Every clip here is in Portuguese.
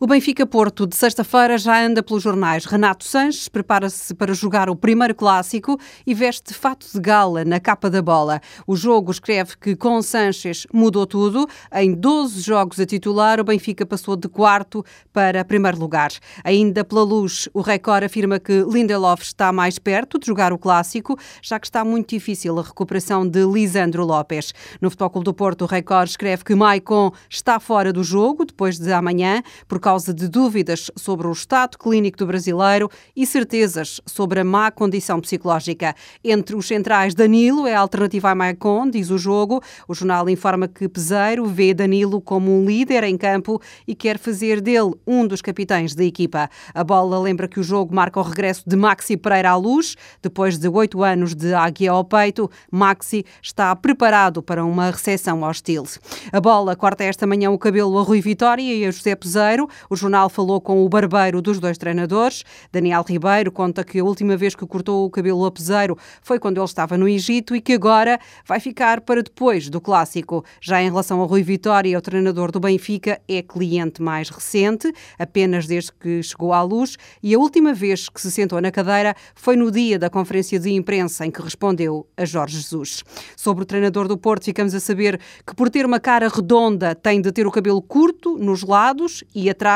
O Benfica Porto de sexta-feira já anda pelos jornais. Renato Sanches prepara-se para jogar o primeiro clássico e veste fato de gala na capa da bola. O jogo escreve que com Sanches mudou tudo. Em 12 jogos a titular, o Benfica passou de quarto para primeiro lugar. Ainda pela luz, o Record afirma que Lindelof está mais perto de jogar o clássico, já que está muito difícil a recuperação de Lisandro Lopes. No Futebol do Porto, o Record escreve que Maicon está fora do jogo depois de amanhã, por causa de dúvidas sobre o estado clínico do brasileiro e certezas sobre a má condição psicológica. Entre os centrais, Danilo é a alternativa a Maicon, diz o jogo. O jornal informa que Peseiro vê Danilo como um líder em campo e quer fazer dele um dos capitães da equipa. A bola lembra que o jogo marca o regresso de Maxi Pereira à luz. Depois de oito anos de águia ao peito, Maxi está preparado para uma recepção hostil. A bola corta esta manhã o cabelo a Rui Vitória e a José Peseiro. O jornal falou com o barbeiro dos dois treinadores. Daniel Ribeiro conta que a última vez que cortou o cabelo a peseiro foi quando ele estava no Egito e que agora vai ficar para depois do clássico. Já em relação ao Rui Vitória, o treinador do Benfica é cliente mais recente, apenas desde que chegou à luz, e a última vez que se sentou na cadeira foi no dia da conferência de imprensa em que respondeu a Jorge Jesus. Sobre o treinador do Porto, ficamos a saber que por ter uma cara redonda tem de ter o cabelo curto nos lados e atrás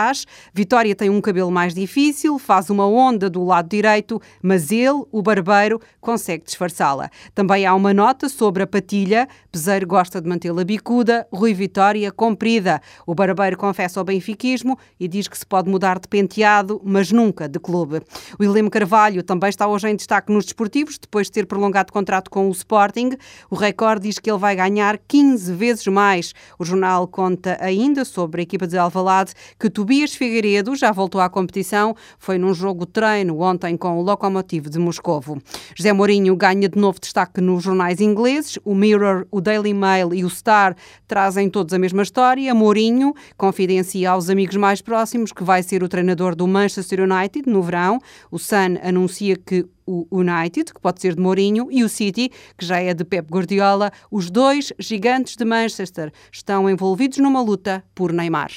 Vitória tem um cabelo mais difícil, faz uma onda do lado direito, mas ele, o barbeiro, consegue disfarçá-la. Também há uma nota sobre a patilha. Peseiro gosta de mantê-la bicuda, Rui Vitória comprida. O barbeiro confessa ao benfiquismo e diz que se pode mudar de penteado, mas nunca de clube. O William Carvalho também está hoje em destaque nos desportivos, depois de ter prolongado contrato com o Sporting. O Record diz que ele vai ganhar 15 vezes mais. O jornal conta ainda sobre a equipa de Alvalade que Tobias Figueiredo já voltou à competição, foi num jogo treino ontem com o Lokomotiv de Moscovo. José Mourinho ganha de novo destaque nos jornais ingleses. O Mirror, o Daily Mail e o Star trazem todos a mesma história. Mourinho confidencia aos amigos mais próximos que vai ser o treinador do Manchester United no verão. O Sun anuncia que o United, que pode ser de Mourinho, e o City, que já é de Pep Guardiola, os dois gigantes de Manchester, estão envolvidos numa luta por Neymar.